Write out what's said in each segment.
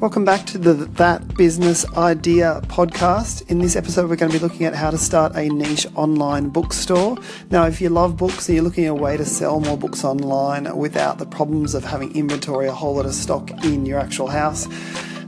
Welcome back to the That Business Idea podcast. In this episode, we're going to be looking at how to start a niche online bookstore. Now, if you love books and you're looking at a way to sell more books online without the problems of having inventory, a whole lot of stock in your actual house,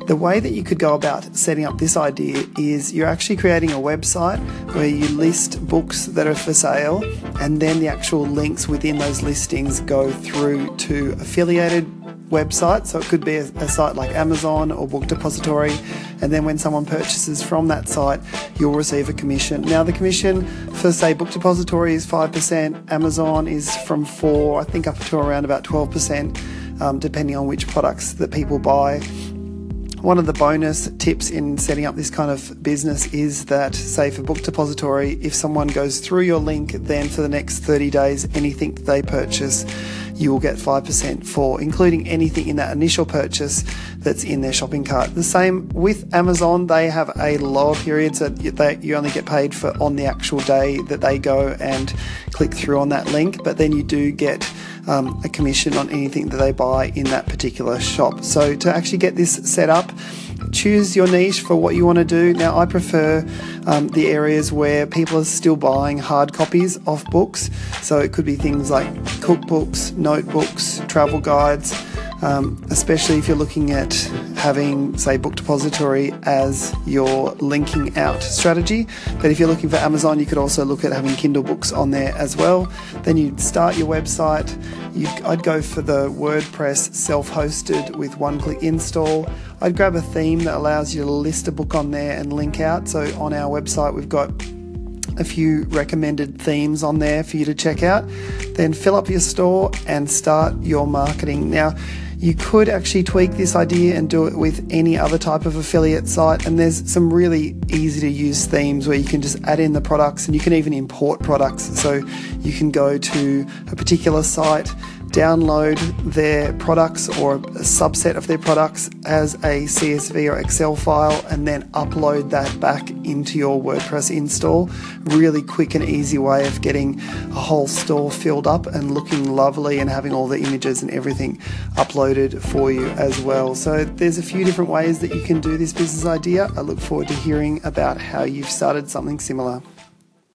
the way that you could go about setting up this idea is you're actually creating a website where you list books that are for sale, and then the actual links within those listings go through to affiliated website. So it could be a, a, site like Amazon or Book Depository. And then when someone purchases from that site, you'll receive a commission. Now, the commission for, say, Book Depository is 5%, Amazon is from 4 I think up to around about 12%, um, depending on which products that people buy. One of the bonus tips in setting up this kind of business is that, say, for Book Depository, if someone goes through your link, then for the next 30 days, anything they purchase, you will get 5% for, including anything in that initial purchase that's in their shopping cart. The same with Amazon, they have a lower period, so that you only get paid for on the actual day that they go and click through on that link, but then you do get um, a commission on anything that they buy in that particular shop. So to actually get this set up, choose your niche for what you want to do. Now, I prefer um, the areas where people are still buying hard copies of books. So it could be things like cookbooks, notebooks, travel guides um, especially if you're looking at having, say, Book Depository as your linking out strategy. But if you're looking for Amazon, you could also look at having Kindle books on there as well. Then you'd start your website. You'd, I'd go for the WordPress self hosted with one click install. I'd grab a theme that allows you to list a book on there and link out. So on our website, we've got a few recommended themes on there for you to check out. Then fill up your store and start your marketing. Now, you could actually tweak this idea and do it with any other type of affiliate site. And there's some really easy to use themes where you can just add in the products and you can even import products. So you can go to a particular site download their products or a subset of their products as a CSV or Excel file and then upload that back into your WordPress install. Really quick and easy way of getting a whole store filled up and looking lovely and having all the images and everything uploaded for you as well. So there's a few different ways that you can do this business idea. I look forward to hearing about how you've started something similar.